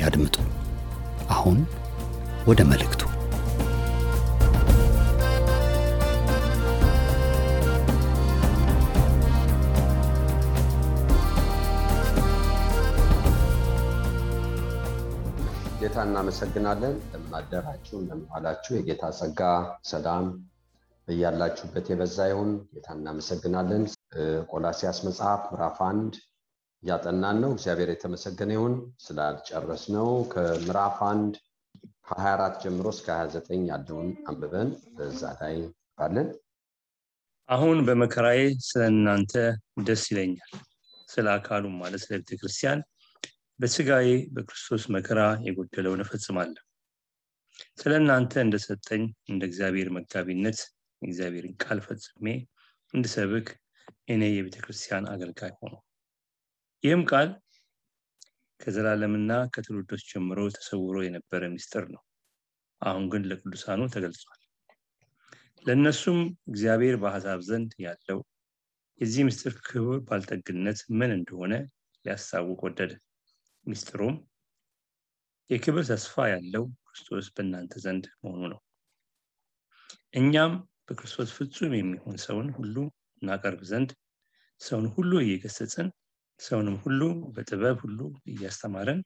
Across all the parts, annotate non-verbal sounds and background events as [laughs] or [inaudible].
ያድምጡ። አሁን ወደ መልእክቱ። ጌታ እናመሰግናለን። እንደምን አደራችሁ፣ የጌታ ጸጋ ሰላም በያላችሁበት የበዛ ይሁን። ጌታ እናመሰግናለን። ቆላሲያስ መጽሐፍ ምዕራፍ አንድ እያጠናን ነው። እግዚአብሔር የተመሰገነ ይሁን። ስላልጨረስ ነው ከምዕራፍ አንድ ከ24 ጀምሮ እስከ 29 ያለውን አንብበን በዛ ላይ ባለን አሁን በመከራዬ ስለ እናንተ ደስ ይለኛል፣ ስለ አካሉም ማለት ስለ ቤተክርስቲያን በስጋዬ በክርስቶስ መከራ የጎደለውን እፈጽማለሁ። ስለ እናንተ እንደሰጠኝ እንደ እግዚአብሔር መጋቢነት የእግዚአብሔርን ቃል ፈጽሜ እንድሰብክ እኔ የቤተ ክርስቲያን አገልጋይ ሆኖ ይህም ቃል ከዘላለምና ከትውልዶች ጀምሮ ተሰውሮ የነበረ ምስጢር ነው። አሁን ግን ለቅዱሳኑ ተገልጿል። ለእነሱም እግዚአብሔር በአሕዛብ ዘንድ ያለው የዚህ ምስጢር ክብር ባልጠግነት ምን እንደሆነ ሊያስታውቅ ወደደ። ምስጢሩም የክብር ተስፋ ያለው ክርስቶስ በእናንተ ዘንድ መሆኑ ነው። እኛም በክርስቶስ ፍጹም የሚሆን ሰውን ሁሉ እናቀርብ ዘንድ ሰውን ሁሉ እየገሰጽን ሰውንም ሁሉ በጥበብ ሁሉ እያስተማረን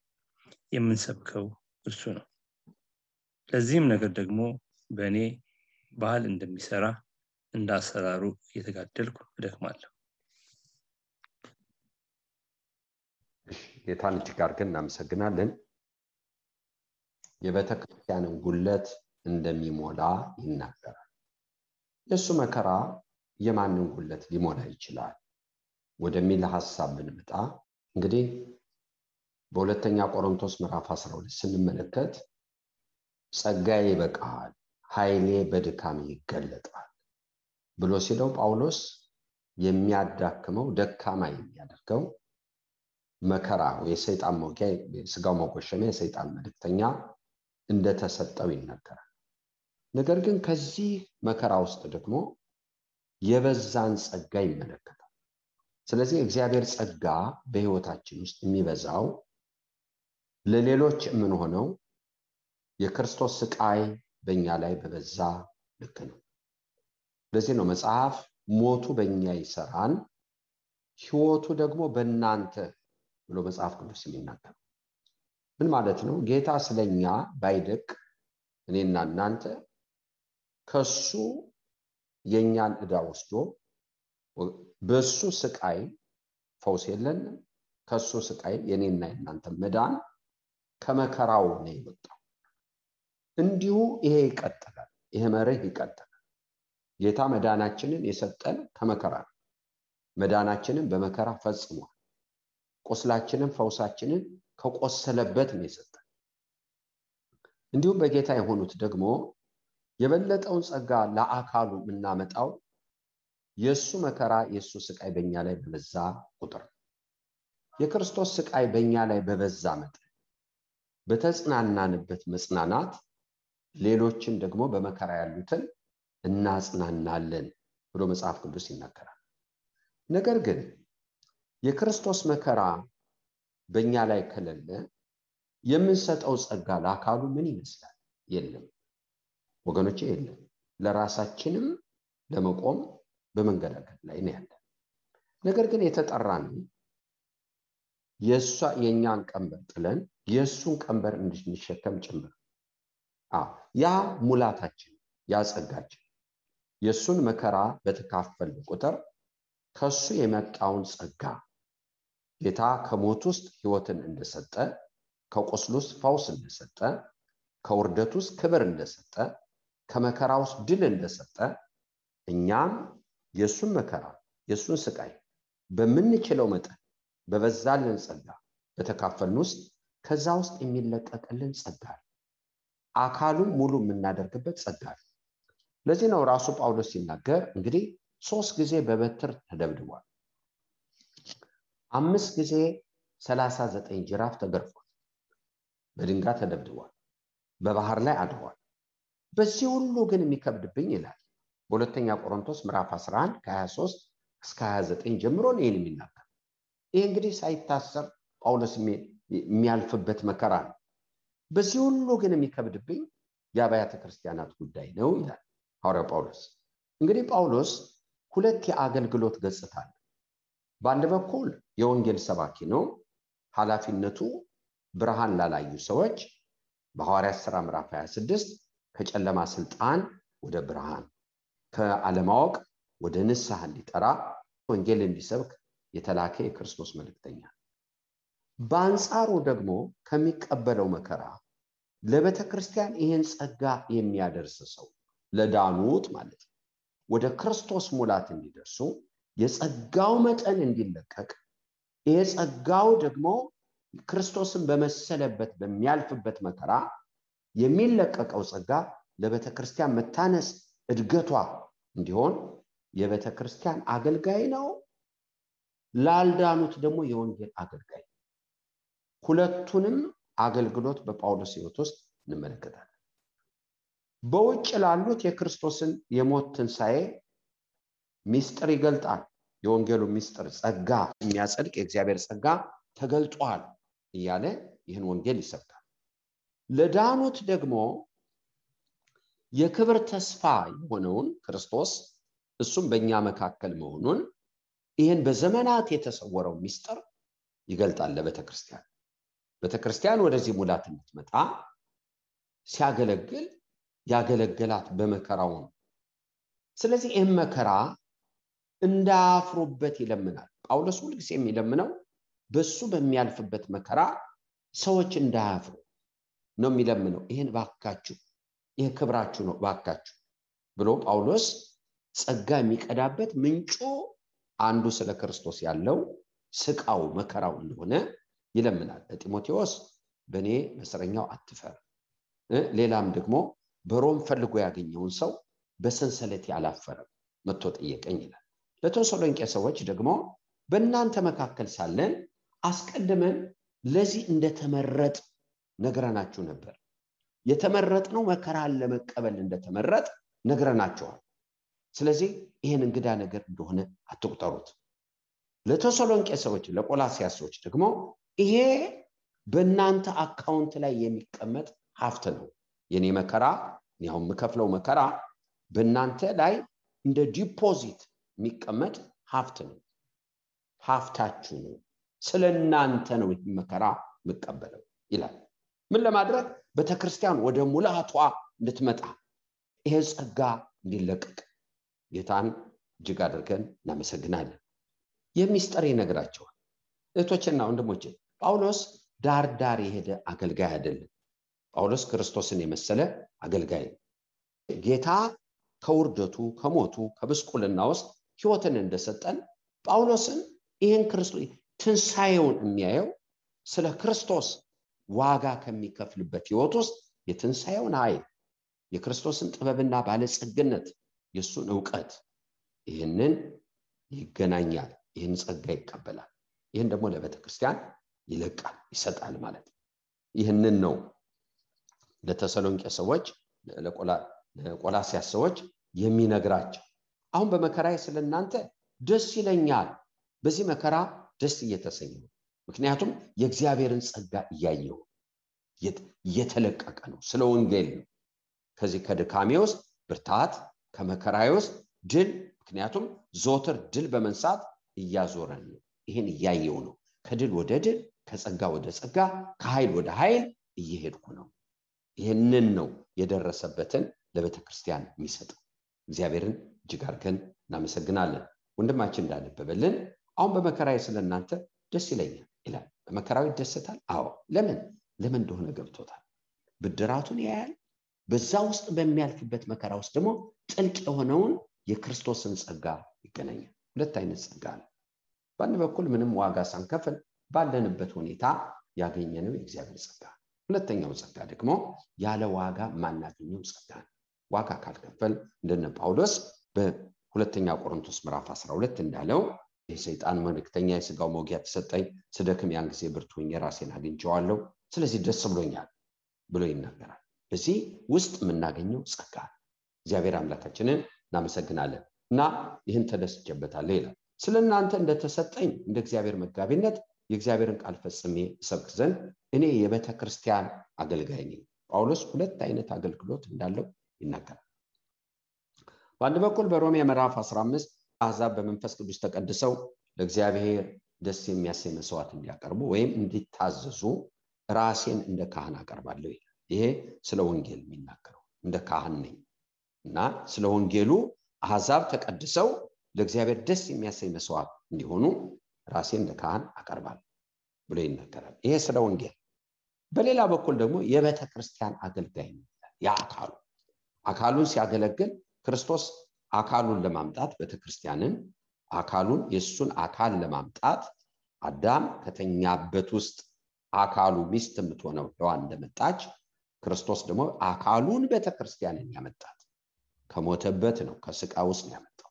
የምንሰብከው እርሱ ነው። ለዚህም ነገር ደግሞ በእኔ ባህል እንደሚሰራ እንደ እየተጋደልኩ እደክማለሁ። ጌታን እጅግ አድርገን እናመሰግናለን። የቤተ ክርስቲያንን ጉለት እንደሚሞላ ይናገራል። የእሱ መከራ የማንን ጉለት ሊሞላ ይችላል ወደሚል ሀሳብ ብንመጣ እንግዲህ በሁለተኛ ቆሮንቶስ ምዕራፍ 12 ስንመለከት ጸጋዬ ይበቃል፣ ኃይሌ በድካም ይገለጣል ብሎ ሲለው ጳውሎስ የሚያዳክመው ደካማ የሚያደርገው መከራ የሰይጣን መውጊያ የስጋው መጎሸሚያ የሰይጣን መልእክተኛ እንደተሰጠው ይነገራል። ነገር ግን ከዚህ መከራ ውስጥ ደግሞ የበዛን ጸጋ ይመለከታል። ስለዚህ የእግዚአብሔር ጸጋ በሕይወታችን ውስጥ የሚበዛው ለሌሎች የምንሆነው የክርስቶስ ስቃይ በእኛ ላይ በበዛ ልክ ነው። ለዚህ ነው መጽሐፍ ሞቱ በእኛ ይሰራን ሕይወቱ ደግሞ በእናንተ ብሎ መጽሐፍ ቅዱስ የሚናገር ምን ማለት ነው? ጌታ ስለኛ ባይደቅ እኔና እናንተ ከሱ የእኛን ዕዳ ወስዶ በሱ ስቃይ ፈውስ የለንም። ከሱ ስቃይ የኔና የእናንተ መዳን ከመከራው ነው የወጣው። እንዲሁ ይሄ ይቀጥላል። ይሄ መርህ ይቀጥላል። ጌታ መዳናችንን የሰጠን ከመከራ ነው። መዳናችንን በመከራ ፈጽሟል። ቁስላችንን ፈውሳችንን ከቆሰለበት ነው የሰጠን። እንዲሁም በጌታ የሆኑት ደግሞ የበለጠውን ጸጋ ለአካሉ የምናመጣው የእሱ መከራ የእሱ ስቃይ በእኛ ላይ በበዛ ቁጥር የክርስቶስ ስቃይ በእኛ ላይ በበዛ መጠን በተጽናናንበት መጽናናት ሌሎችን ደግሞ በመከራ ያሉትን እናጽናናለን ብሎ መጽሐፍ ቅዱስ ይናገራል። ነገር ግን የክርስቶስ መከራ በእኛ ላይ ከሌለ የምንሰጠው ጸጋ ለአካሉ ምን ይመስላል? የለም ወገኖቼ፣ የለም። ለራሳችንም ለመቆም በመንገዳገድ ላይ ነው ያለን። ነገር ግን የተጠራን የእሷ የእኛን ቀንበር ጥለን የእሱን ቀንበር እንድንሸከም ጭምር ያ ሙላታችን ያ ጸጋችን የእሱን መከራ በተካፈል ቁጥር ከሱ የመጣውን ጸጋ ጌታ ከሞት ውስጥ ህይወትን እንደሰጠ ከቁስል ውስጥ ፈውስ እንደሰጠ ከውርደት ውስጥ ክብር እንደሰጠ ከመከራ ውስጥ ድል እንደሰጠ እኛም የእሱን መከራ የእሱን ስቃይ በምንችለው መጠን በበዛልን ጸጋ በተካፈልን ውስጥ ከዛ ውስጥ የሚለቀቅልን ጸጋ አካሉን ሙሉ የምናደርግበት ጸጋ ለዚህ ነው ራሱ ጳውሎስ ሲናገር እንግዲህ ሶስት ጊዜ በበትር ተደብድቧል። አምስት ጊዜ ሰላሳ ዘጠኝ ጅራፍ ተገርፏል። በድንጋይ ተደብድቧል። በባህር ላይ አድሯል። በዚህ ሁሉ ግን የሚከብድብኝ ይላል በሁለተኛ ቆሮንቶስ ምዕራፍ 11 ከ23 እስከ 29 ጀምሮ ይህን የሚናገር። ይህ እንግዲህ ሳይታሰር ጳውሎስ የሚያልፍበት መከራ ነው። በዚህ ሁሉ ግን የሚከብድብኝ የአብያተ ክርስቲያናት ጉዳይ ነው ይላል ሐዋርያው ጳውሎስ። እንግዲህ ጳውሎስ ሁለት የአገልግሎት ገጽታ አለ በአንድ በኩል የወንጌል ሰባኪ ነው ኃላፊነቱ ብርሃን ላላዩ ሰዎች በሐዋርያት ሥራ ምዕራፍ 26 ከጨለማ ስልጣን ወደ ብርሃን ከአለማወቅ ወደ ንስሐ እንዲጠራ ወንጌል እንዲሰብክ የተላከ የክርስቶስ መልእክተኛ። በአንጻሩ ደግሞ ከሚቀበለው መከራ ለቤተ ክርስቲያን ይህን ጸጋ የሚያደርስ ሰው ለዳኑት ማለት ነው ወደ ክርስቶስ ሙላት እንዲደርሱ የጸጋው መጠን እንዲለቀቅ ይሄ ጸጋው ደግሞ ክርስቶስን በመሰለበት በሚያልፍበት መከራ የሚለቀቀው ጸጋ ለቤተ ክርስቲያን መታነስ እድገቷ እንዲሆን የቤተ ክርስቲያን አገልጋይ ነው። ላልዳኑት ደግሞ የወንጌል አገልጋይ ሁለቱንም አገልግሎት በጳውሎስ ህይወት ውስጥ እንመለከታለን። በውጭ ላሉት የክርስቶስን የሞት ትንሣኤ ሚስጥር ይገልጣል። የወንጌሉ ሚስጥር ጸጋ የሚያጸድቅ የእግዚአብሔር ጸጋ ተገልጧል እያለ ይህን ወንጌል ይሰብካል። ለዳኑት ደግሞ የክብር ተስፋ የሆነውን ክርስቶስ እሱም በእኛ መካከል መሆኑን ይህን በዘመናት የተሰወረው ሚስጥር ይገልጣል ለቤተ ክርስቲያን ቤተ ክርስቲያን ወደዚህ ሙላት እንድትመጣ ሲያገለግል ያገለገላት በመከራው ነው። ስለዚህ ይህም መከራ እንዳያፍሩበት ይለምናል። ጳውሎስ ሁልጊዜ የሚለምነው በሱ በሚያልፍበት መከራ ሰዎች እንዳያፍሩ ነው የሚለምነው። ይህን ባካችሁ ይህ ክብራችሁ ነው ባካችሁ ብሎ ጳውሎስ ጸጋ የሚቀዳበት ምንጩ አንዱ ስለ ክርስቶስ ያለው ስቃው መከራው እንደሆነ ይለምናል። ለጢሞቴዎስ በእኔ በስረኛው አትፈር። ሌላም ደግሞ በሮም ፈልጎ ያገኘውን ሰው በሰንሰለት ያላፈረም መጥቶ ጠየቀኝ ይላል። ለተሰሎንቄ ሰዎች ደግሞ በእናንተ መካከል ሳለን አስቀድመን ለዚህ እንደተመረጥ ነግረናችሁ ነበር የተመረጥነው መከራን ለመቀበል እንደተመረጥ ነግረናቸዋል። ስለዚህ ይህን እንግዳ ነገር እንደሆነ አትቁጠሩት። ለተሰሎንቄ ሰዎች ለቆላሲያ ሰዎች ደግሞ ይሄ በእናንተ account ላይ የሚቀመጥ ሀብት ነው። የኔ መከራ ያው የምከፍለው መከራ በእናንተ ላይ እንደ deposit የሚቀመጥ ሀብት ነው። ሀብታችሁ ነው። ስለ እናንተ ነው መከራ የምቀበለው ይላል። ምን ለማድረግ ቤተክርስቲያን ወደ ሙላቷ እንድትመጣ ይሄ ጸጋ እንዲለቀቅ ጌታን እጅግ አድርገን እናመሰግናለን። ይህ ሚስጥር ይነግራቸዋል። እህቶችና ወንድሞች ጳውሎስ ዳር ዳር የሄደ አገልጋይ አይደለም። ጳውሎስ ክርስቶስን የመሰለ አገልጋይ ጌታ ከውርደቱ ከሞቱ ከብስቁልና ውስጥ ህይወትን እንደሰጠን ጳውሎስን ይህን ክርስቶስ ትንሣኤውን የሚያየው ስለ ክርስቶስ ዋጋ ከሚከፍልበት ህይወት ውስጥ የትንሣኤውን ኃይል የክርስቶስን ጥበብና ባለጸግነት የእሱን እውቀት ይህንን ይገናኛል ይህን ጸጋ ይቀበላል። ይህን ደግሞ ለቤተ ክርስቲያን ይለቃል ይሰጣል ማለት ይህንን ነው ለተሰሎንቄ ሰዎች ለቆላሲያስ ሰዎች የሚነግራቸው። አሁን በመከራዬ ስለ እናንተ ደስ ይለኛል። በዚህ መከራ ደስ እየተሰኘ ምክንያቱም የእግዚአብሔርን ጸጋ እያየው እየተለቀቀ ነው። ስለ ወንጌል ነው። ከዚህ ከድካሜ ውስጥ ብርታት ከመከራዬ ውስጥ ድል ምክንያቱም ዞትር ድል በመንሳት እያዞረን ነው። ይህን እያየው ነው። ከድል ወደ ድል ከጸጋ ወደ ጸጋ ከኃይል ወደ ኃይል እየሄድኩ ነው። ይህንን ነው የደረሰበትን ለቤተ ክርስቲያን የሚሰጠው። እግዚአብሔርን እጅግ አድርገን እናመሰግናለን። ወንድማችን እንዳነበበልን አሁን በመከራዊ ስለ እናንተ ደስ ይለኛል ይላል። በመከራዊ ይደሰታል? አዎ። ለምን? ለምን እንደሆነ ገብቶታል። ብድራቱን ያያል። በዛ ውስጥ በሚያልፍበት መከራ ውስጥ ደግሞ ጥልቅ የሆነውን የክርስቶስን ጸጋ ይገናኛል። ሁለት አይነት ጸጋ ነው በአንድ በኩል ምንም ዋጋ ሳንከፍል ባለንበት ሁኔታ ያገኘነው የእግዚአብሔር ጸጋ። ሁለተኛው ጸጋ ደግሞ ያለ ዋጋ ማናገኘው ጸጋ ነው። ዋጋ ካልከፈል እንደነ ጳውሎስ በሁለተኛ ቆሮንቶስ ምዕራፍ 12 እንዳለው የሰይጣን መልእክተኛ የስጋው መውጊያ ተሰጠኝ። ስደክም ያን ጊዜ ብርቱ ራሴን አግኝቸዋለሁ ስለዚህ ደስ ብሎኛል ብሎ ይናገራል። በዚህ ውስጥ የምናገኘው ጸጋ እግዚአብሔር አምላካችንን እናመሰግናለን እና ይህን ተደስጀበታለሁ ይላል። ስለ እናንተ እንደተሰጠኝ እንደ እግዚአብሔር መጋቢነት የእግዚአብሔርን ቃል ፈጽሜ እሰብክ ዘንድ እኔ የቤተ ክርስቲያን አገልጋይ ነኝ። ጳውሎስ ሁለት አይነት አገልግሎት እንዳለው ይናገራል። በአንድ በኩል በሮሜ ምዕራፍ 15 አሕዛብ በመንፈስ ቅዱስ ተቀድሰው ለእግዚአብሔር ደስ የሚያሰኝ መስዋዕት እንዲያቀርቡ ወይም እንዲታዘዙ ራሴን እንደ ካህን አቀርባለሁ ይላል። ይሄ ስለ ወንጌል የሚናገረው እንደ ካህን ነኝ እና ስለ ወንጌሉ አሕዛብ ተቀድሰው ለእግዚአብሔር ደስ የሚያሰኝ መስዋዕት እንዲሆኑ ራሴን እንደ ካህን አቀርባለሁ ብሎ ይናገራል። ይሄ ስለ ወንጌል። በሌላ በኩል ደግሞ የቤተ ክርስቲያን አገልጋይ ነው የአካሉ አካሉን ሲያገለግል ክርስቶስ አካሉን ለማምጣት ቤተክርስቲያንን አካሉን የእሱን አካል ለማምጣት አዳም ከተኛበት ውስጥ አካሉ ሚስት የምትሆነው ሔዋን እንደመጣች ክርስቶስ ደግሞ አካሉን ቤተክርስቲያንን ያመጣት ከሞተበት ነው ከስቃ ውስጥ ያመጣው።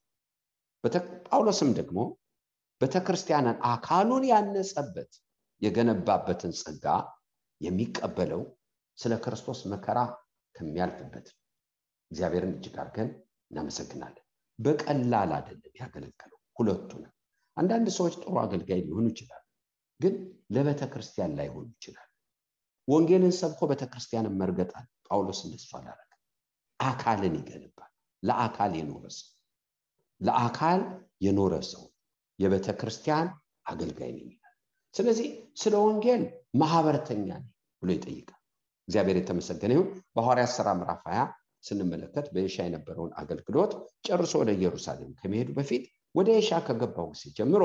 ጳውሎስም ደግሞ ቤተክርስቲያንን አካሉን ያነጸበት የገነባበትን ጸጋ የሚቀበለው ስለ ክርስቶስ መከራ ከሚያልፍበት እግዚአብሔርን እጅግ አድርገን እናመሰግናለን። በቀላል አይደለም ያገለገለው ሁለቱንም። አንዳንድ ሰዎች ጥሩ አገልጋይ ሊሆኑ ይችላሉ ግን ለቤተ ክርስቲያን ላይሆኑ ይችላል ወንጌልን ሰብኮ ቤተክርስቲያንን መርገጣል ጳውሎስ እንደሱ አላረገ አካልን ይገነባል። ለአካል የኖረ ሰው ለአካል የኖረ ሰው የቤተ ክርስቲያን አገልጋይ ነኝ ስለዚህ ስለ ወንጌል ማህበረተኛ ብሎ ይጠይቃል። እግዚአብሔር የተመሰገነ ይሁን። በሐዋርያት ሥራ ምዕራፍ 20 ስንመለከት በኤሻ የነበረውን አገልግሎት ጨርሶ ወደ ኢየሩሳሌም ከመሄዱ በፊት ወደ ኤሻ ከገባው ጊዜ ጀምሮ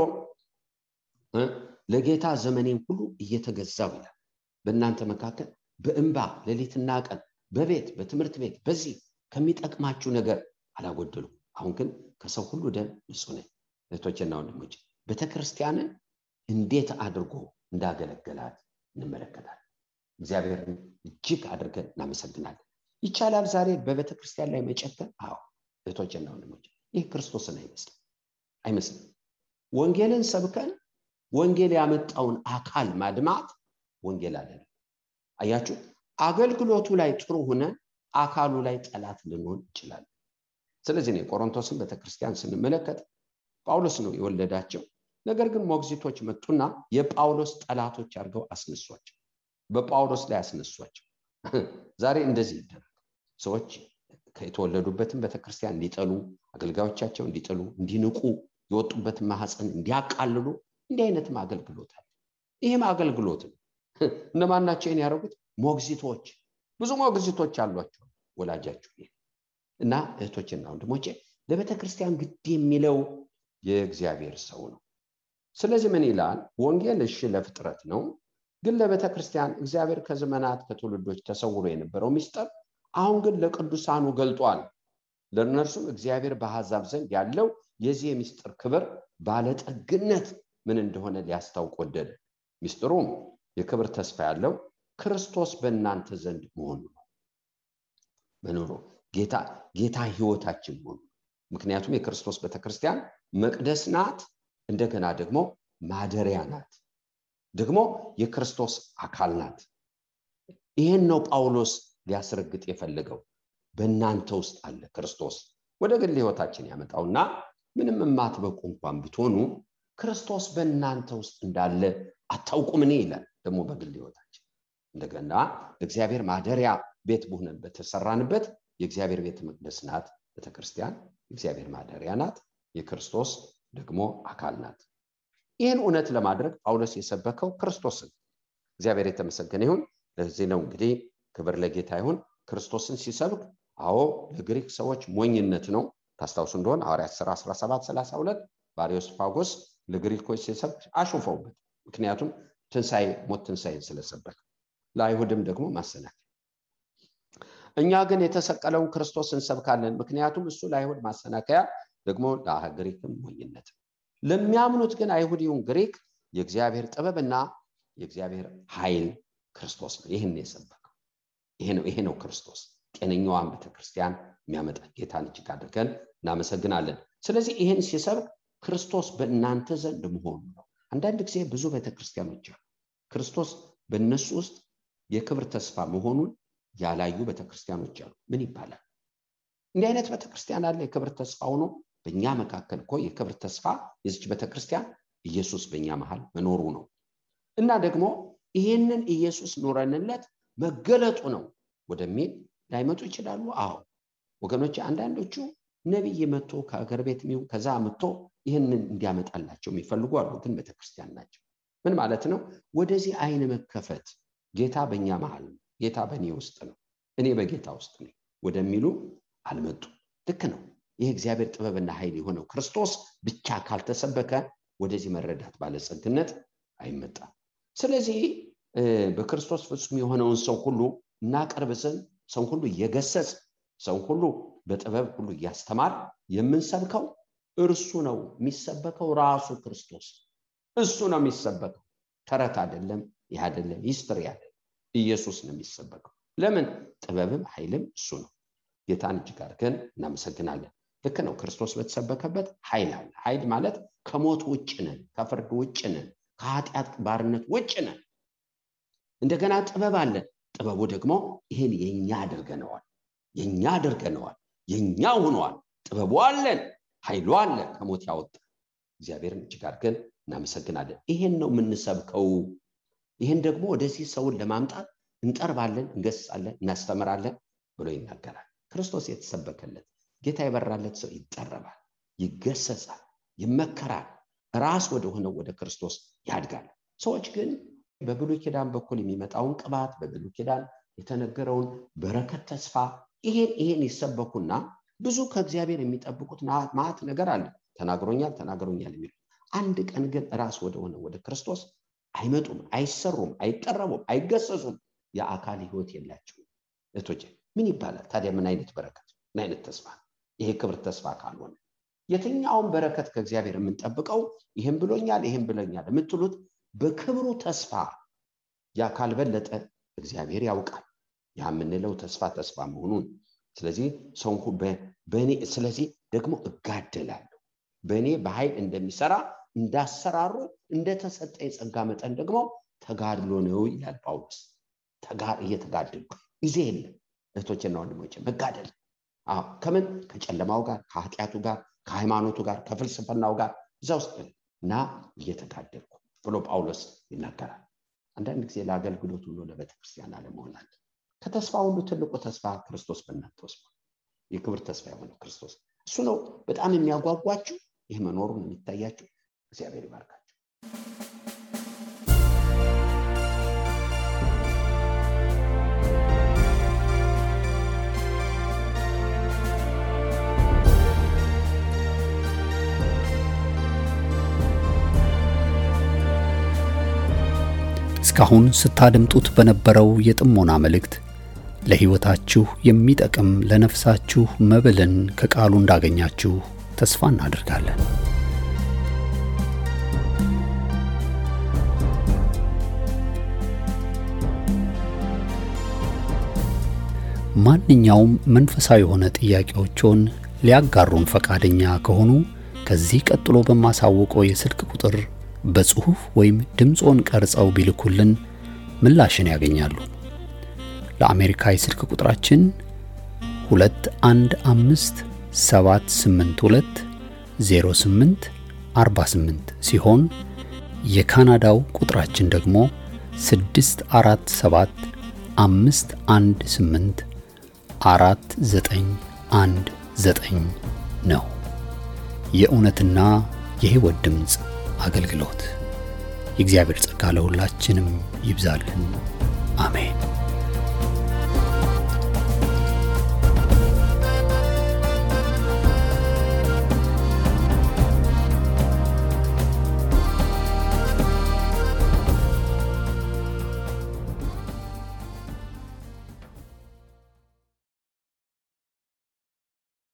ለጌታ ዘመኔን ሁሉ እየተገዛው ይላል። በእናንተ መካከል በእንባ ሌሊትና ቀን በቤት በትምህርት ቤት በዚህ ከሚጠቅማችሁ ነገር አላጎደሉ አሁን ግን ከሰው ሁሉ ደም ንጹህ ነኝ። እህቶችና ወንድሞች ቤተክርስቲያንን እንዴት አድርጎ እንዳገለገላት እንመለከታለን። እግዚአብሔርን እጅግ አድርገን እናመሰግናለን ይቻላል ዛሬ በቤተ ክርስቲያን ላይ መጨከን አዎ እህቶችና ወንድሞች ይህ ክርስቶስን አይመስልም አይመስልም። ወንጌልን ሰብከን ወንጌል ያመጣውን አካል ማድማት ወንጌል አለን አያችሁ አገልግሎቱ ላይ ጥሩ ሆነን አካሉ ላይ ጠላት ልንሆን እንችላለን ስለዚህ ነው የቆሮንቶስን ቤተክርስቲያን ስንመለከት ጳውሎስ ነው የወለዳቸው። ነገር ግን ሞግዚቶች መጡና የጳውሎስ ጠላቶች አድርገው አስነሷቸው በጳውሎስ ላይ አስነሷቸው። ዛሬ እንደዚህ ይደረግ ሰዎች የተወለዱበትን ቤተክርስቲያን እንዲጠሉ አገልጋዮቻቸው እንዲጥሉ እንዲንቁ የወጡበትን ማህፀን እንዲያቃልሉ እንዲህ አይነትም አገልግሎት አለ። ይህም አገልግሎት ነው። [laughs] እነማን ናቸው ይህን ያደረጉት? ሞግዚቶች። ብዙ ሞግዚቶች አሏቸው ወላጃችሁ እና እህቶችና ወንድሞቼ ለቤተ ክርስቲያን ግድ የሚለው የእግዚአብሔር ሰው ነው። ስለዚህ ምን ይላል? ወንጌል እሺ ለፍጥረት ነው። ግን ለቤተ ክርስቲያን እግዚአብሔር ከዘመናት ከትውልዶች ተሰውሮ የነበረው ሚስጥር አሁን ግን ለቅዱሳኑ ገልጧል። ለእነርሱም እግዚአብሔር በአሕዛብ ዘንድ ያለው የዚህ የሚስጥር ክብር ባለጠግነት ምን እንደሆነ ሊያስታውቅ ወደደ። ሚስጥሩም የክብር ተስፋ ያለው ክርስቶስ በእናንተ ዘንድ መሆኑ ነው። መኖሩ ጌታ ጌታ ህይወታችን መሆኑ ምክንያቱም የክርስቶስ ቤተክርስቲያን መቅደስ ናት እንደገና ደግሞ ማደሪያ ናት ደግሞ የክርስቶስ አካል ናት። ይህን ነው ጳውሎስ ሊያስረግጥ የፈለገው በእናንተ ውስጥ አለ ክርስቶስ ወደ ግል ህይወታችን ያመጣውና ምንም የማትበቁ እንኳን ብትሆኑ ክርስቶስ በእናንተ ውስጥ እንዳለ አታውቁም እኔ ይላል ደግሞ በግል ህይወታችን እንደገና እግዚአብሔር ማደሪያ ቤት በሆነን በተሰራንበት የእግዚአብሔር ቤተ መቅደስ ናት ቤተክርስቲያን የእግዚአብሔር ማደሪያ ናት የክርስቶስ ደግሞ አካል ናት። ይህን እውነት ለማድረግ ጳውሎስ የሰበከው ክርስቶስን። እግዚአብሔር የተመሰገነ ይሁን። ለዚህ ነው እንግዲህ ክብር ለጌታ ይሁን። ክርስቶስን ሲሰብክ አዎ ለግሪክ ሰዎች ሞኝነት ነው። ታስታውሱ እንደሆን ሐዋርያት ሥራ 17 32 ባሪዮስፋጎስ ለግሪኮች ሲሰብክ አሾፈውበት። ምክንያቱም ትንሣኤ ሞት ትንሣኤን ስለሰበከ ለአይሁድም ደግሞ ማሰናከል። እኛ ግን የተሰቀለውን ክርስቶስ እንሰብካለን። ምክንያቱም እሱ ለአይሁድ ማሰናከያ ደግሞ ለግሪክም ሞኝነት ለሚያምኑት ግን አይሁድ ግሪክ የእግዚአብሔር ጥበብና የእግዚአብሔር ኃይል ክርስቶስ ነው። ይህን የሰበከው ይሄ ነው ክርስቶስ ጤነኛዋን ቤተክርስቲያን የሚያመጣ ጌታን እጅግ አድርገን እናመሰግናለን። ስለዚህ ይህን ሲሰብክ ክርስቶስ በእናንተ ዘንድ መሆኑ ነው። አንዳንድ ጊዜ ብዙ ቤተክርስቲያኖች አሉ። ክርስቶስ በእነሱ ውስጥ የክብር ተስፋ መሆኑን ያላዩ ቤተክርስቲያኖች አሉ። ምን ይባላል? እንዲህ አይነት ቤተክርስቲያን አለ። የክብር ተስፋ ሆኖ በእኛ መካከል እኮ የክብር ተስፋ የዚች ቤተክርስቲያን ኢየሱስ በእኛ መሃል መኖሩ ነው። እና ደግሞ ይህንን ኢየሱስ ኖረንለት መገለጡ ነው ወደሚል ላይመጡ ይችላሉ? አዎ። ወገኖች አንዳንዶቹ ነቢይ መጥቶ ከአገር ቤት ከዛ መጥቶ ይህንን እንዲያመጣላቸው የሚፈልጉ አሉ ግን ቤተክርስቲያን ናቸው። ምን ማለት ነው? ወደዚህ አይን መከፈት ጌታ በእኛ መሃል ነው ጌታ በእኔ ውስጥ ነው እኔ በጌታ ውስጥ ነኝ ወደሚሉ አልመጡ ልክ ነው። ይህ እግዚአብሔር ጥበብና ኃይል የሆነው ክርስቶስ ብቻ ካልተሰበከ ወደዚህ መረዳት ባለጸግነት አይመጣም። ስለዚህ በክርስቶስ ፍጹም የሆነውን ሰው ሁሉ እናቀርብ ዘንድ ሰው ሁሉ እየገሰጽ ሰው ሁሉ በጥበብ ሁሉ እያስተማር የምንሰብከው እርሱ ነው። የሚሰበከው ራሱ ክርስቶስ እሱ ነው የሚሰበከው። ተረት አይደለም ይህ አይደለም history ኢየሱስ ነው የሚሰበከው። ለምን? ጥበብም ኃይልም እሱ ነው። ጌታን እጅግ አድርገን እናመሰግናለን። ልክ ነው። ክርስቶስ በተሰበከበት ኃይል አለ። ኃይል ማለት ከሞት ውጭ ነን ከፍርድ ውጭ ነን ከኃጢአት ባርነት ውጭ ነን እንደገና ጥበብ አለን ጥበቡ ደግሞ ይህን የኛ አድርገነዋል የኛ አድርገነዋል የኛ ሆነዋል ጥበቡ አለን ኃይሉ አለ ከሞት ያወጣ። እግዚአብሔርን እጅግ አድርገን እናመሰግናለን። ይሄን ነው የምንሰብከው። ይህን ደግሞ ወደዚህ ሰውን ለማምጣት እንጠርባለን እንገስጻለን እናስተምራለን ብሎ ይናገራል። ክርስቶስ የተሰበከለት ጌታ የበራለት ሰው ይጠረባል ይገሰጻል ይመከራል ራስ ወደሆነው ወደ ክርስቶስ ያድጋል። ሰዎች ግን በብሉይ ኪዳን በኩል የሚመጣውን ቅባት በብሉይ ኪዳን የተነገረውን በረከት ተስፋ ይሄን ይሄን ይሰበኩና ብዙ ከእግዚአብሔር የሚጠብቁት ማት ነገር አለ። ተናግሮኛል ተናግሮኛል የሚሉ አንድ ቀን ግን ራስ ወደሆነ ወደ ክርስቶስ አይመጡም አይሰሩም አይጠረቡም አይገሰጹም። የአካል ህይወት የላቸውም። እህቶቼ ምን ይባላል? ታዲያ ምን አይነት በረከት ምን አይነት ተስፋ? ይሄ ክብር ተስፋ ካልሆነ የትኛውን በረከት ከእግዚአብሔር የምንጠብቀው ይህም ብሎኛል ይህም ብሎኛል የምትሉት በክብሩ ተስፋ ያ ካልበለጠ እግዚአብሔር ያውቃል። ያ የምንለው ተስፋ ተስፋ መሆኑን። ስለዚህ ሰው በእኔ ስለዚህ ደግሞ እጋደላለሁ። በእኔ በኃይል እንደሚሰራ እንዳሰራሩ እንደተሰጠኝ ጸጋ መጠን ደግሞ ተጋድሎ ነው ይላል ጳውሎስ። እየተጋደልኩ ጊዜ የለም። እህቶችና ወንድሞች መጋደል። ከምን? ከጨለማው ጋር ከኃጢአቱ ጋር ከሃይማኖቱ ጋር ከፍልስፍናው ጋር እዛ ውስጥ እና እየተጋደልኩ ብሎ ጳውሎስ ይናገራል። አንዳንድ ጊዜ ለአገልግሎት ሁሉ ለቤተክርስቲያን አለመሆን አለ ከተስፋ ሁሉ ትልቁ ተስፋ ክርስቶስ በእናንተ ውስጥ የክብር ተስፋ የሆነው ክርስቶስ እሱ ነው። በጣም የሚያጓጓችሁ ይህ መኖሩን የሚታያችሁ እግዚአብሔር ይባርካቸው እስካሁን ስታደምጡት በነበረው የጥሞና መልእክት ለሕይወታችሁ የሚጠቅም ለነፍሳችሁ መብልን ከቃሉ እንዳገኛችሁ ተስፋ እናደርጋለን። ማንኛውም መንፈሳዊ የሆነ ጥያቄዎችን ሊያጋሩን ፈቃደኛ ከሆኑ ከዚህ ቀጥሎ በማሳወቀው የስልክ ቁጥር በጽሑፍ ወይም ድምፆን ቀርጸው ቢልኩልን ምላሽን ያገኛሉ። ለአሜሪካ የስልክ ቁጥራችን 215 782 08 48 ሲሆን የካናዳው ቁጥራችን ደግሞ 647 518 4919 ነው። የእውነትና የሕይወት ድምፅ አገልግሎት። የእግዚአብሔር ጸጋ ለሁላችንም ይብዛልን። አሜን።